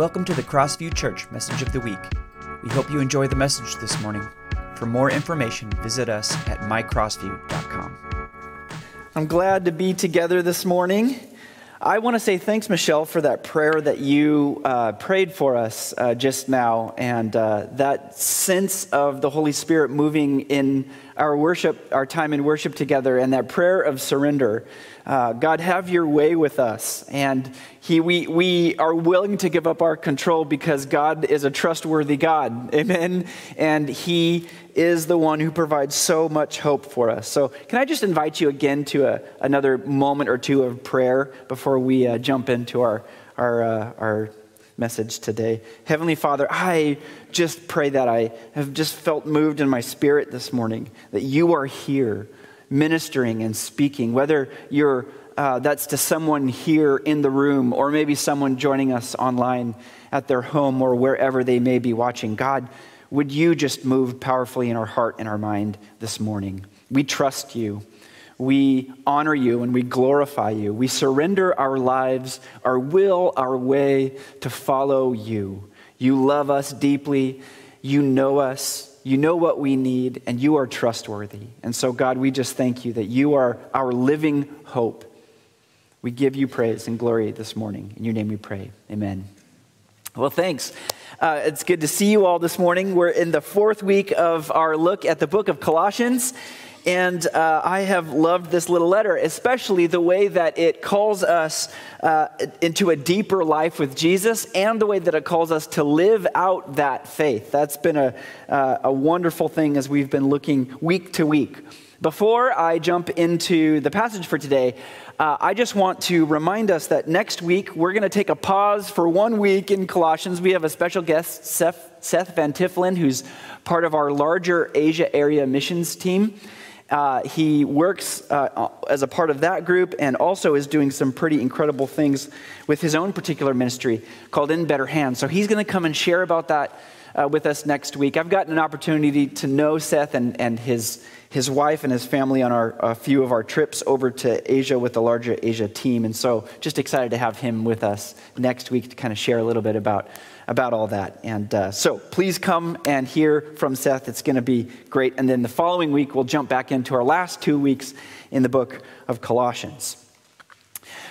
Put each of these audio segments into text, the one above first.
Welcome to the Crossview Church Message of the Week. We hope you enjoy the message this morning. For more information, visit us at mycrossview.com. I'm glad to be together this morning. I want to say thanks, Michelle, for that prayer that you uh, prayed for us uh, just now, and uh, that sense of the Holy Spirit moving in our worship, our time in worship together, and that prayer of surrender. Uh, God, have your way with us. And he, we, we are willing to give up our control because God is a trustworthy God. Amen. And He is the one who provides so much hope for us. So, can I just invite you again to a, another moment or two of prayer before we uh, jump into our, our, uh, our message today? Heavenly Father, I just pray that I have just felt moved in my spirit this morning that you are here ministering and speaking, whether you're uh, that's to someone here in the room or maybe someone joining us online at their home or wherever they may be watching. God, would you just move powerfully in our heart and our mind this morning? We trust you. We honor you and we glorify you. We surrender our lives, our will, our way to follow you. You love us deeply. You know us. You know what we need, and you are trustworthy. And so, God, we just thank you that you are our living hope. We give you praise and glory this morning. In your name we pray. Amen. Well, thanks. Uh, it's good to see you all this morning. We're in the fourth week of our look at the book of Colossians. And uh, I have loved this little letter, especially the way that it calls us uh, into a deeper life with Jesus and the way that it calls us to live out that faith. That's been a, uh, a wonderful thing as we've been looking week to week. Before I jump into the passage for today, uh, I just want to remind us that next week we're going to take a pause for one week in Colossians. We have a special guest, Seth, Seth Van Tiffelen, who's part of our larger Asia area missions team. Uh, he works uh, as a part of that group and also is doing some pretty incredible things with his own particular ministry called In Better Hands. So he's going to come and share about that uh, with us next week. I've gotten an opportunity to know Seth and, and his, his wife and his family on our, a few of our trips over to Asia with the larger Asia team. And so just excited to have him with us next week to kind of share a little bit about about all that. And uh, so please come and hear from Seth. It's going to be great. And then the following week, we'll jump back into our last two weeks in the book of Colossians.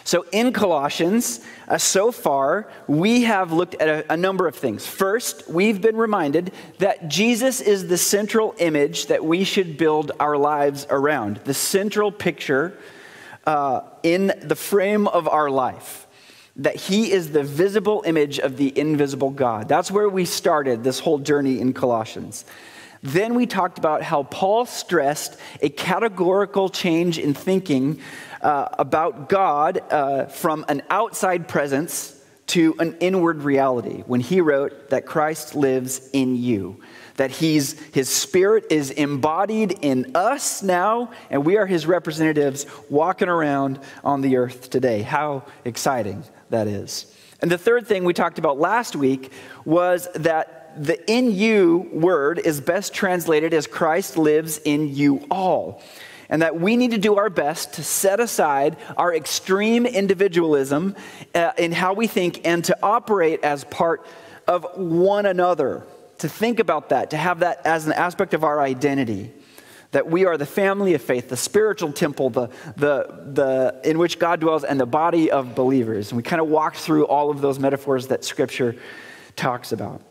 So, in Colossians, uh, so far, we have looked at a, a, number of things. First, we've been reminded that Jesus is the central image that we should build our lives around, the central picture uh, in the frame of our life that he is the visible image of the invisible God. That's where we started this whole journey in Colossians. Then we talked about how Paul stressed a categorical change in thinking uh, about God uh, from an outside presence to an inward reality when he wrote that Christ lives in you that he's, his spirit is embodied in us now, and we are his representatives walking around on the earth today. How exciting that is. And the third thing we talked about last week was that the in you word is best translated as Christ lives in you all. And that we need to do our best to set aside our extreme individualism uh, in how we think and to operate as part of one another. To think about that, to have that as an aspect of our identity that we are the family of faith, the spiritual temple, the, the, the, in which God dwells, and the body of believers. And we kind of walked through all of those metaphors that Scripture talks about.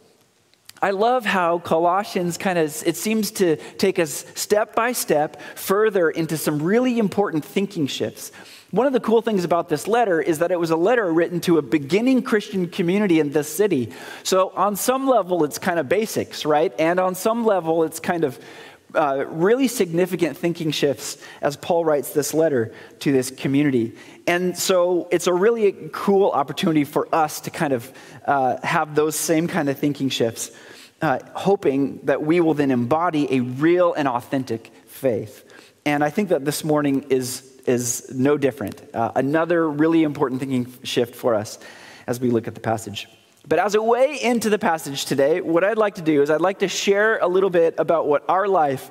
I love how Colossians kind of, it seems to take us step by step further into some really important thinking shifts. One of the cool things about this letter is that it was a letter written to a beginning Christian community in this city. So, on some level, it's kind of basics, right? And on some level, it's kind of uh, really significant thinking shifts as Paul writes this letter to this community. And so it's a really cool opportunity for us to kind of uh, have those same kind of thinking shifts, uh, hoping that we will then embody a real and authentic faith. And I think that this morning is, is no different. Uh, another really important thinking shift for us as we look at the passage. But as a way into the passage today, what I'd like to do is I'd like to share a little bit about what our life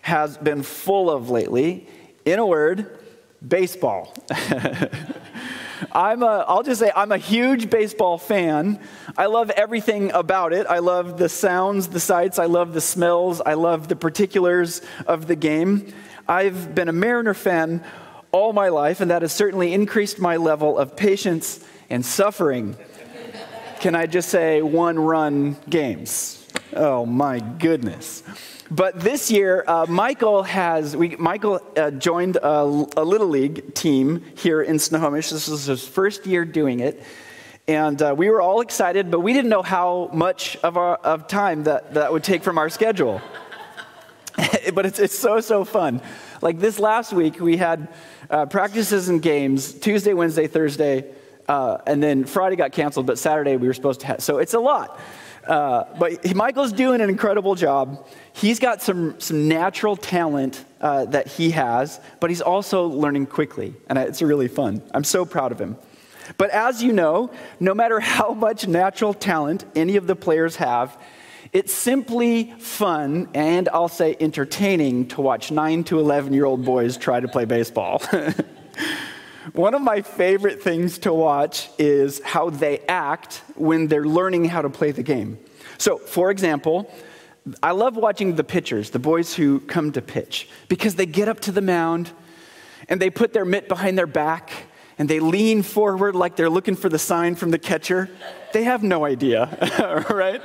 has been full of lately. In a word, baseball. I'm a, I'll just say I'm a huge baseball fan. I love everything about it. I love the sounds, the sights, I love the smells, I love the particulars of the game. I've been a Mariner fan all my life, and that has certainly increased my level of patience and suffering. Can I just say one run games? Oh my goodness. But this year, uh, Michael has, we, Michael uh, joined a, a, Little League team here in Snohomish. This was his first year doing it. And uh, we were all excited, but we didn't know how much of, our, of time that, that would take from our schedule. but it's, it's so, so fun. Like this last week, we had uh, practices and games Tuesday, Wednesday, Thursday, uh, and then Friday got canceled, but Saturday we were supposed to have. So it's a lot. Uh, but Michael's doing an incredible job. He's got some, some natural talent uh, that he has, but he's also learning quickly, and it's really fun. I'm so proud of him. But as you know, no matter how much natural talent any of the players have, it's simply fun and I'll say entertaining to watch 9 to 11 year old boys try to play baseball. One of my favorite things to watch is how they act when they're learning how to play the game. So, for example, I love watching the pitchers, the boys who come to pitch, because they get up to the mound and they put their mitt behind their back and they lean forward like they're looking for the sign from the catcher. They have no idea, right?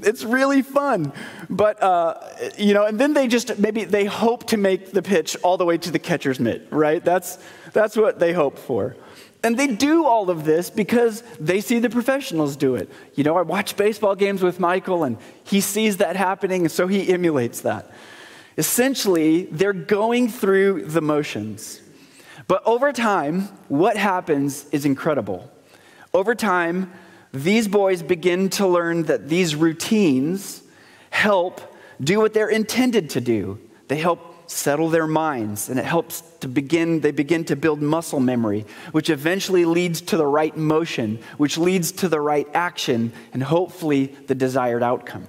It's really fun. But, uh, you know, and then they just maybe they hope to make the pitch all the way to the catcher's mitt, right? That's, that's what they hope for. And they do all of this because they see the professionals do it. You know, I watch baseball games with Michael and he sees that happening, and so he emulates that. Essentially, they're going through the motions. But over time, what happens is incredible. Over time, these boys begin to learn that these routines help do what they're intended to do. They help settle their minds and it helps to begin they begin to build muscle memory which eventually leads to the right motion which leads to the right action and hopefully the desired outcome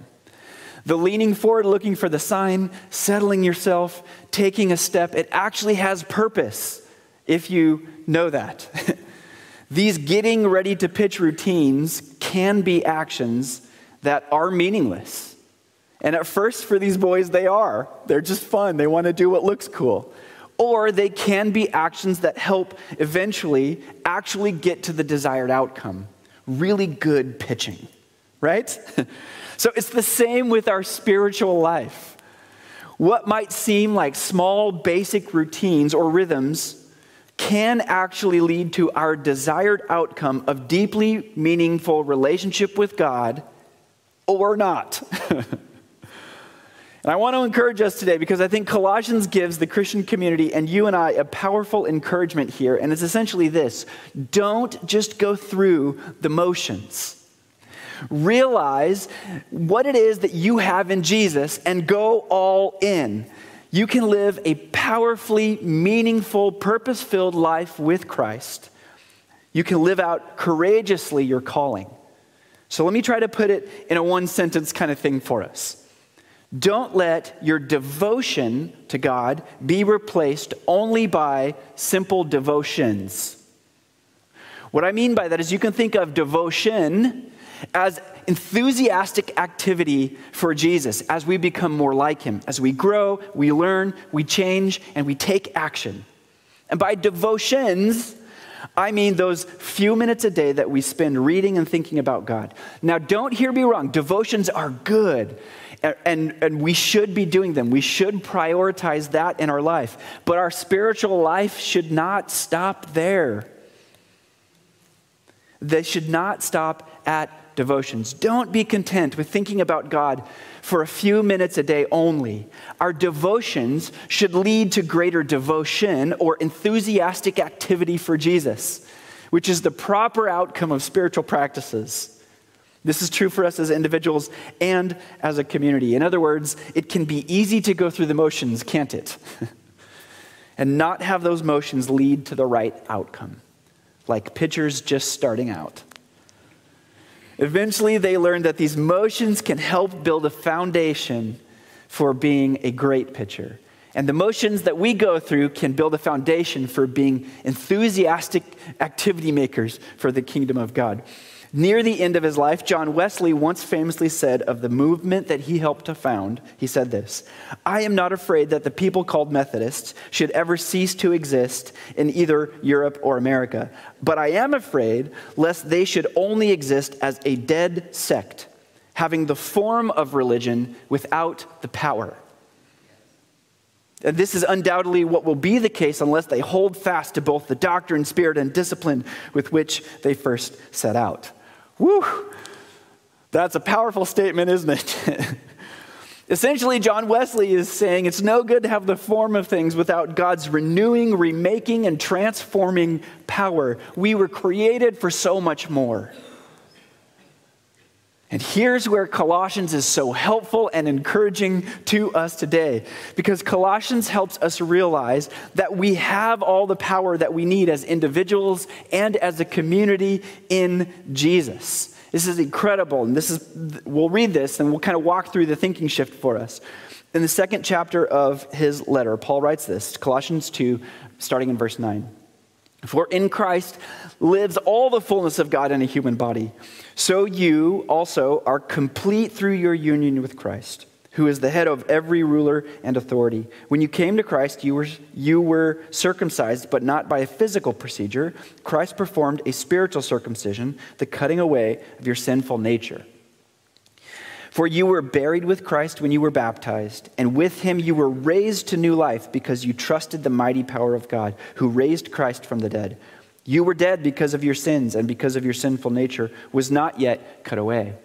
the leaning forward looking for the sign settling yourself taking a step it actually has purpose if you know that These getting ready to pitch routines can be actions that are meaningless. And at first, for these boys, they are. They're just fun. They want to do what looks cool. Or they can be actions that help eventually actually get to the desired outcome. Really good pitching, right? so it's the same with our spiritual life. What might seem like small, basic routines or rhythms can actually lead to our desired outcome of deeply meaningful relationship with God or not. and I want to encourage us today because I think Colossians gives the Christian community and you and I a powerful encouragement here, and it's essentially this don't just go through the motions. Realize what it is that you have in Jesus and go all in you can live a powerfully meaningful, purpose filled life with Christ. You can live out courageously your calling. So let me try to put it in a one sentence kind of thing for us. Don't let your devotion to God be replaced only by simple devotions. What I mean by that is you can think of devotion as enthusiastic activity for Jesus as we become more like him. As we grow, we learn, we change, and we take action. And by devotions, I mean those few minutes a day that we spend reading and thinking about God. Now, don't hear me wrong, devotions are good. And, and, we should be doing them. We should prioritize that in our life. But our spiritual life should not stop there. They should not stop at devotions. Don't be content with thinking about God for a few minutes a day only. Our devotions should lead to greater devotion or enthusiastic activity for Jesus, which is the proper outcome of spiritual practices. This is true for us as individuals and as a community. In other words, it can be easy to go through the motions, can't it? and not have those motions lead to the right outcome, like pitchers just starting out. Eventually, they learned that these motions can help build a foundation for being a great pitcher. And the motions that we go through can build a foundation for being enthusiastic activity makers for the kingdom of God. Near the end of his life, John Wesley once famously said of the movement that he helped to found, he said this I am not afraid that the people called Methodists should ever cease to exist in either Europe or America, but I am afraid lest they should only exist as a dead sect, having the form of religion without the power. And this is undoubtedly what will be the case unless they hold fast to both the doctrine, spirit, and discipline with which they first set out. Whew! That's a powerful statement, isn't it? Essentially, John Wesley is saying it's no good to have the form of things without God's renewing, remaking, and transforming power. We were created for so much more. And here's where Colossians is so helpful and encouraging to us today because Colossians helps us realize that we have all the power that we need as individuals and as a community in Jesus. This is incredible. And this is we'll read this and we'll kind of walk through the thinking shift for us. In the second chapter of his letter, Paul writes this, Colossians 2 starting in verse 9. For in Christ lives all the fullness of God in a human body. So you also are complete through your union with Christ, who is the head of every ruler and authority. When you came to Christ, you were, you were circumcised, but not by a physical procedure. Christ performed a spiritual circumcision, the cutting away of your sinful nature. For you were buried with Christ when you were baptized, and with him you were raised to new life because you trusted the mighty power of God, who raised Christ from the dead. You were dead because of your sins and because of your sinful nature was not yet cut away.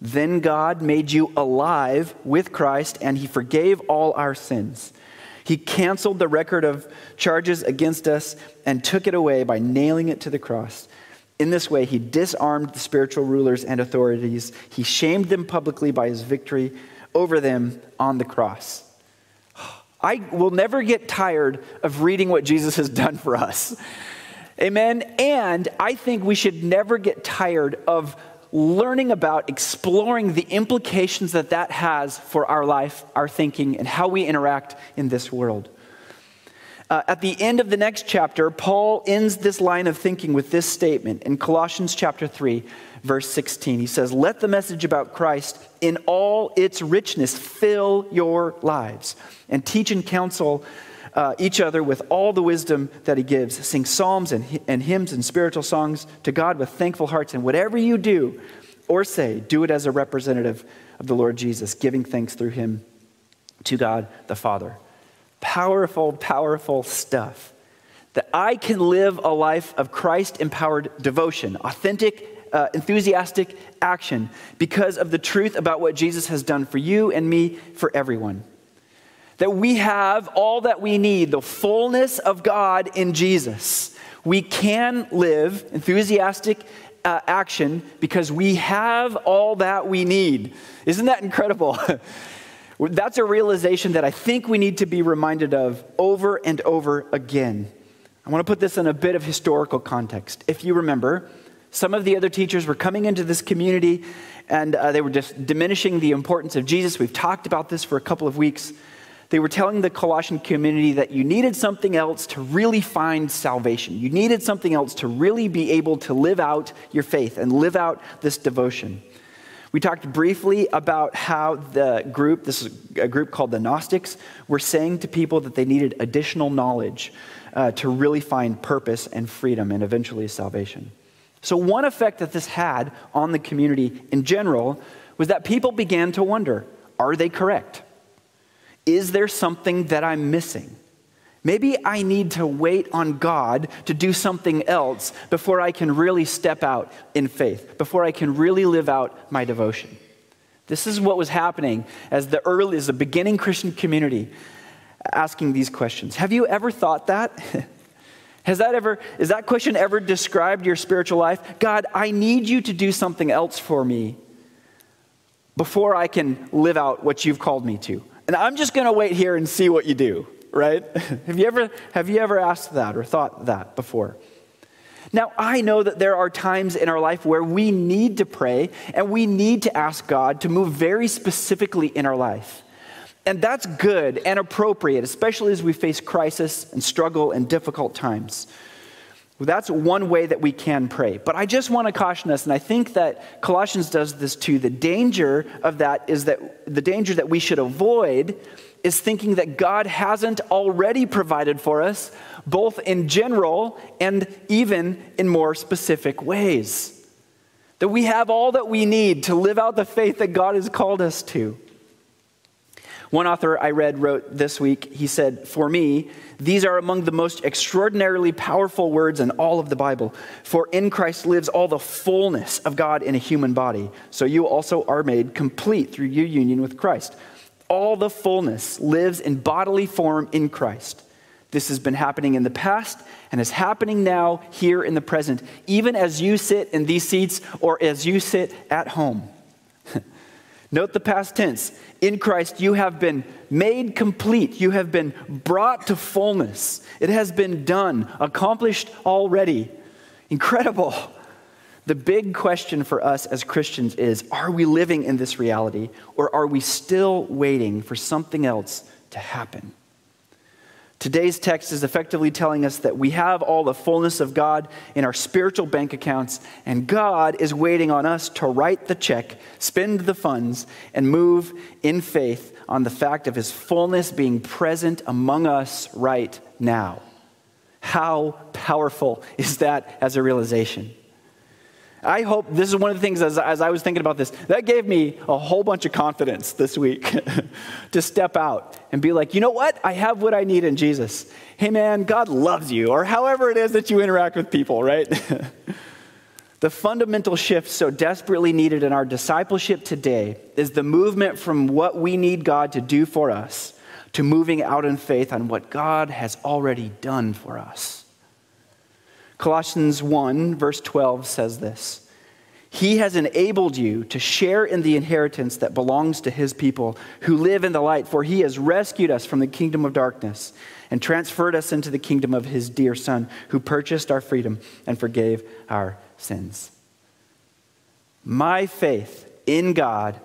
Then God made you alive with Christ, and he forgave all our sins. He canceled the record of charges against us and took it away by nailing it to the cross. In this way, he disarmed the spiritual rulers and authorities. He shamed them publicly by his victory over them on the cross. I will never get tired of reading what Jesus has done for us. Amen. And I think we should never get tired of learning about, exploring the implications that that has for our life, our thinking, and how we interact in this world. Uh, at the end of the next chapter, Paul ends this line of thinking with this statement in Colossians chapter 3, verse 16. He says, Let the message about Christ in all its richness fill your lives, and teach and counsel uh, each other with all the wisdom that he gives. Sing psalms and, and hymns and spiritual songs to God with thankful hearts. And whatever you do or say, do it as a representative of the Lord Jesus, giving thanks through him to God the Father powerful, powerful stuff. That I can live a life of Christ empowered devotion, authentic, uh, enthusiastic action because of the truth about what Jesus has done for you and me, for everyone. That we have all that we need, the fullness of God in Jesus. We can live enthusiastic uh, action because we have all that we need. Isn't that incredible? That's a realization that I think we need to be reminded of over and over again. I want to put this in a bit of historical context. If you remember, some of the other teachers were coming into this community and uh, they were just diminishing the importance of Jesus. We've talked about this for a couple of weeks. They were telling the Colossian community that you needed something else to really find salvation. You needed something else to really be able to live out your faith and live out this devotion. We talked briefly about how the group, this is a group called the Gnostics, were saying to people that they needed additional knowledge uh, to really find purpose and freedom and eventually salvation. So, one effect that this had on the community in general was that people began to wonder are they correct? Is there something that I'm missing? Maybe I need to wait on God to do something else before I can really step out in faith, before I can really live out my devotion. This is what was happening as the early, as the beginning Christian community asking these questions. Have you ever thought that? Has that ever, is that question ever described your spiritual life? God, I need you to do something else for me before I can live out what you've called me to. And I'm just going to wait here and see what you do right? have, you ever, have you ever asked that or thought that before? Now, I know that there are times in our life where we need to pray and we need to ask God to move very specifically in our life. And that's good and appropriate, especially as we face crisis and struggle and difficult times. That's one way that we can pray. But I just want to caution us, and I think that Colossians does this too. The danger of that is that the danger that we should avoid is thinking that God hasn't already provided for us, both in general and even in more specific ways. That we have all that we need to live out the faith that God has called us to. One author I read wrote this week, he said, For me, these are among the most extraordinarily powerful words in all of the Bible. For in Christ lives all the fullness of God in a human body. So you also are made complete through your union with Christ. All the fullness lives in bodily form in Christ. This has been happening in the past and is happening now here in the present, even as you sit in these seats or as you sit at home. Note the past tense. In Christ, you have been made complete. You have been brought to fullness. It has been done, accomplished already. Incredible. The big question for us as Christians is are we living in this reality or are we still waiting for something else to happen? Today's text is effectively telling us that we have all the fullness of God in our spiritual bank accounts, and God is waiting on us to write the check, spend the funds, and move in faith on the fact of His fullness being present among us right now. How powerful is that as a realization? I hope this is one of the things as, as I was thinking about this, that gave me a whole bunch of confidence this week to step out and be like, you know what? I have what I need in Jesus. Hey man, God loves you, or however it is that you interact with people, right? the fundamental shift so desperately needed in our discipleship today is the movement from what we need God to do for us to moving out in faith on what God has already done for us. Colossians 1, verse 12 says this He has enabled you to share in the inheritance that belongs to His people who live in the light, for He has rescued us from the kingdom of darkness and transferred us into the kingdom of His dear Son, who purchased our freedom and forgave our sins. My faith in God,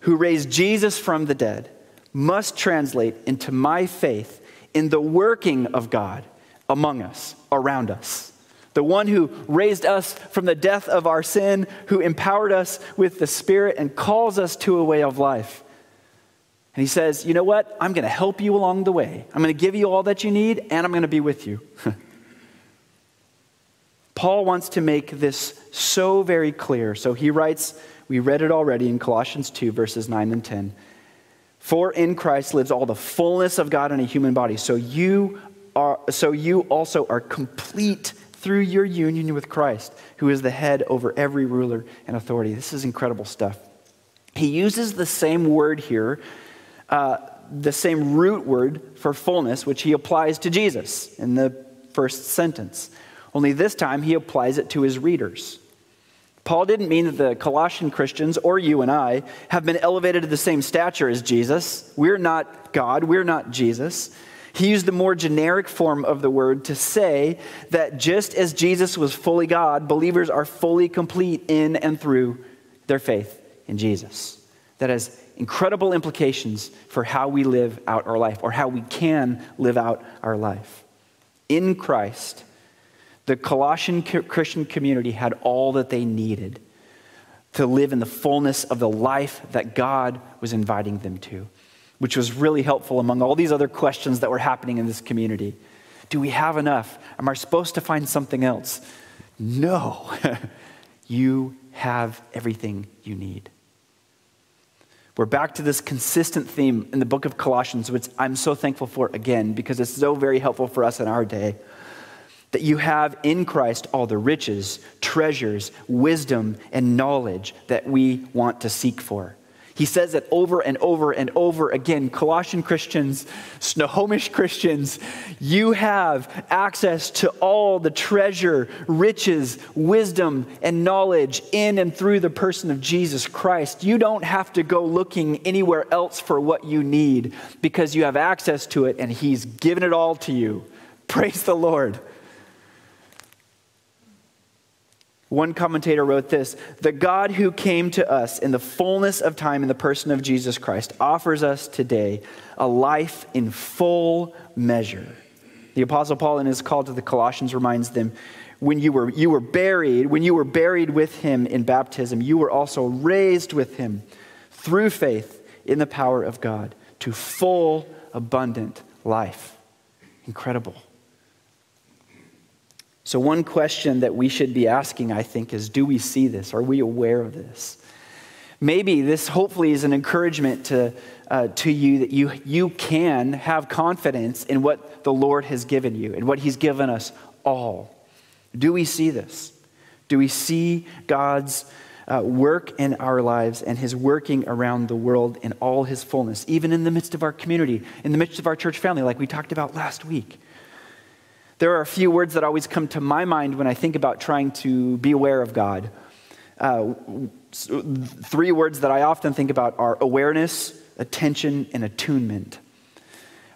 who raised Jesus from the dead, must translate into my faith in the working of God among us, around us the one who raised us from the death of our sin, who empowered us with the Spirit and calls us to a way of life. And he says, You know what? I'm going to help you along the way. I'm going to give you all that you need, and I'm going to be with you. Paul wants to make this so very clear. So he writes, we read it already in Colossians 2, verses 9 and 10. For in Christ lives all the fullness of God in a human body. So you are so you also are complete through your union with Christ, who is the head over every ruler and authority. This is incredible stuff. He uses the same word here, uh, the same root word for fullness, which he applies to Jesus in the first sentence. Only this time he applies it to his readers. Paul didn't mean that the Colossian Christians or you and I have been elevated to the same stature as Jesus. We're not God, we're not Jesus. He used the more generic form of the word to say that just as Jesus was fully God, believers are fully complete in and through their faith in Jesus. That has incredible implications for how we live out our life or how we can live out our life. In Christ, the Colossian Christian community had all that they needed to live in the fullness of the life that God was inviting them to which was really helpful among all these other questions that were happening in this community. Do we have enough? Am I supposed to find something else? No. you have everything you need. We're back to this consistent theme in the book of Colossians, which I'm so thankful for again because it's so very helpful for us in our day. That you have in Christ all the riches, treasures, wisdom, and knowledge that we want to seek for. He says it over and over and over again. Colossian Christians, Snohomish Christians, you have access to all the treasure, riches, wisdom, and knowledge in and through the person of Jesus Christ. You don't have to go looking anywhere else for what you need because you have access to it and He's given it all to you. Praise the Lord. One commentator wrote this The God who came to us in the fullness of time in the person of Jesus Christ offers us today a life in full measure. The Apostle Paul, in his call to the Colossians, reminds them when you were, you were buried, when you were buried with him in baptism, you were also raised with him through faith in the power of God to full, abundant life. Incredible. So, one question that we should be asking, I think, is do we see this? Are we aware of this? Maybe this hopefully is an encouragement to, uh, to you that you, you can have confidence in what the Lord has given you and what He's given us all. Do we see this? Do we see God's uh, work in our lives and His working around the world in all His fullness, even in the midst of our community, in the midst of our church family, like we talked about last week? There are a few words that always come to my mind when I think about trying to be aware of God. Uh, three words that I often think about are awareness, attention, and attunement.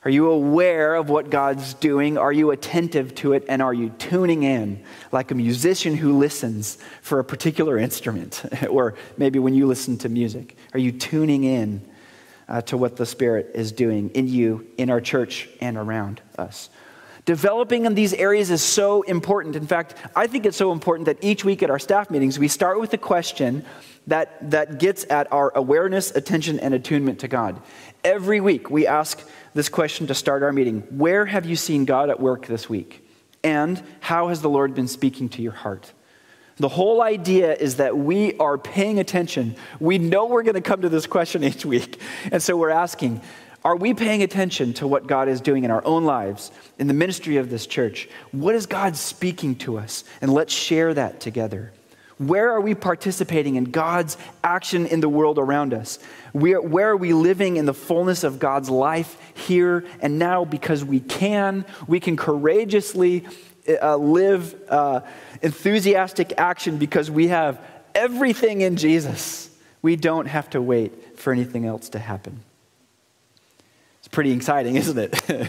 Are you aware of what God's doing? Are you attentive to it? And are you tuning in like a musician who listens for a particular instrument? or maybe when you listen to music, are you tuning in uh, to what the Spirit is doing in you, in our church, and around us? Developing in these areas is so important. In fact, I think it's so important that each week at our staff meetings, we start with a question that, that gets at our awareness, attention, and attunement to God. Every week, we ask this question to start our meeting Where have you seen God at work this week? And how has the Lord been speaking to your heart? The whole idea is that we are paying attention. We know we're going to come to this question each week. And so we're asking, are we paying attention to what God is doing in our own lives, in the ministry of this church? What is God speaking to us? And let's share that together. Where are we participating in God's action in the world around us? Where, are we living in the fullness of God's life here and now? Because we can, we can courageously uh, live uh, enthusiastic action because we have everything in Jesus. We don't have to wait for anything else to happen pretty exciting, isn't it?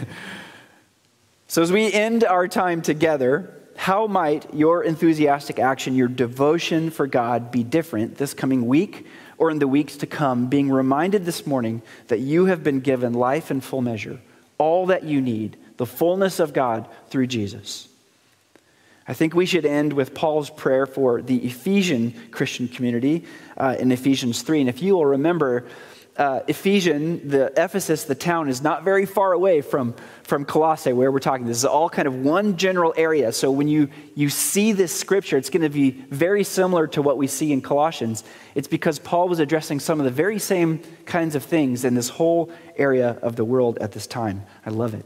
so, as we end our time together, how might your enthusiastic action, your devotion for God be different this coming week or in the weeks to come? Being reminded this morning that you have been given life in full measure, all that you need, the fullness of God through Jesus. I think we should end with Paul's prayer for the Ephesian Christian community uh, in Ephesians 3. And if you will remember, uh, Ephesian, the Ephesus, the town, is not very far away from, from Colossae, where we're talking. This is all kind of one general area. So when you, you see this scripture, it's going to be very similar to what we see in Colossians. It's because Paul was addressing some of the very same kinds of things in this whole area of the world at this time. I love it.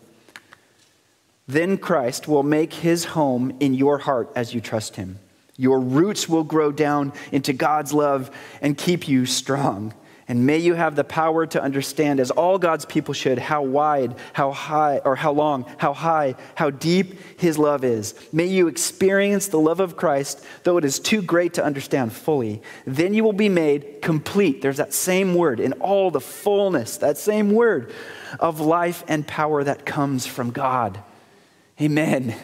Then Christ will make his home in your heart as you trust him. Your roots will grow down into God's love and keep you strong. And may you have the power to understand, as all God's people should, how wide, how high, or how long, how high, how deep His love is. May you experience the love of Christ, though it is too great to understand fully. Then you will be made complete. There's that same word in all the fullness, that same word of life and power that comes from God. Amen.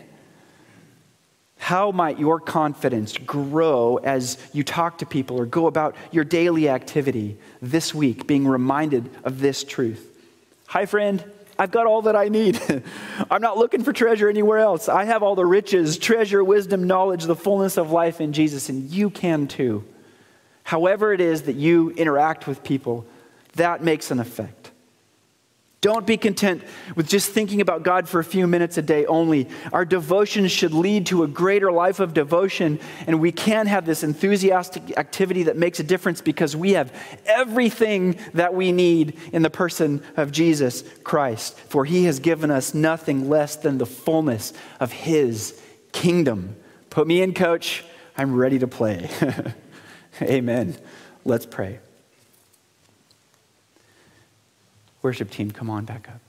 How might your confidence grow as you talk to people or go about your daily activity this week, being reminded of this truth? Hi, friend. I've got all that I need. I'm not looking for treasure anywhere else. I have all the riches, treasure, wisdom, knowledge, the fullness of life in Jesus, and you can too. However, it is that you interact with people, that makes an effect. Don't be content with just thinking about God for a few minutes a day only. Our devotion should lead to a greater life of devotion, and we can have this enthusiastic activity that makes a difference because we have everything that we need in the person of Jesus Christ. For he has given us nothing less than the fullness of his kingdom. Put me in, coach. I'm ready to play. Amen. Let's pray. Worship team, come on back up.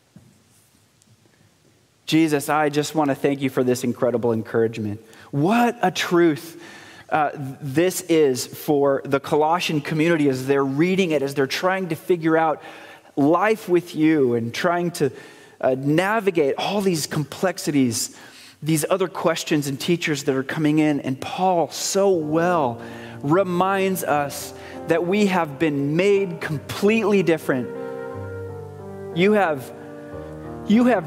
Jesus, I just want to thank you for this incredible encouragement. What a truth uh, this is for the Colossian community as they're reading it, as they're trying to figure out life with you and trying to uh, navigate all these complexities these other questions and teachers that are coming in. And Paul so well reminds us that we have been made completely different. You have, you have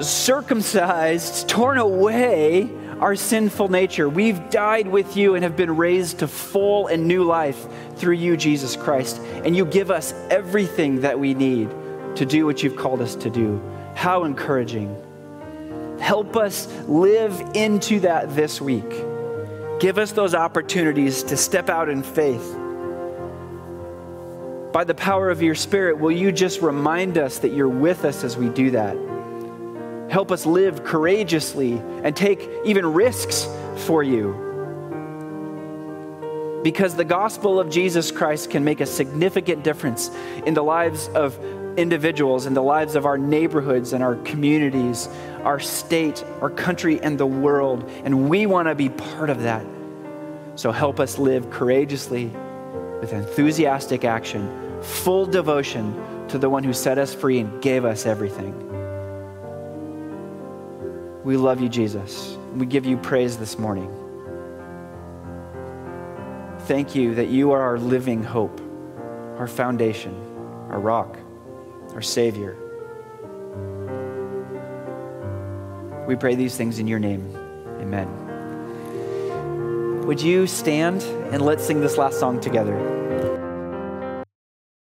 circumcised, torn away our sinful nature. We've died with you and have been raised to full and new life through you, Jesus Christ. And you give us everything that we need to do what you've called us to do. How encouraging. Help us live into that this week. Give us those opportunities to step out in faith. By the power of your Spirit, will you just remind us that you're with us as we do that? Help us live courageously and take even risks for you. Because the gospel of Jesus Christ can make a significant difference in the lives of individuals, in the lives of our neighborhoods and our communities, our state, our country, and the world. And we want to be part of that. So help us live courageously with enthusiastic action, full devotion to the one who set us free and gave us everything. We love you, Jesus. We give you praise this morning. Thank you that you are our living hope, our foundation, our rock, our Savior. We pray these things in your name. Amen. Would you stand and let's sing this last song together?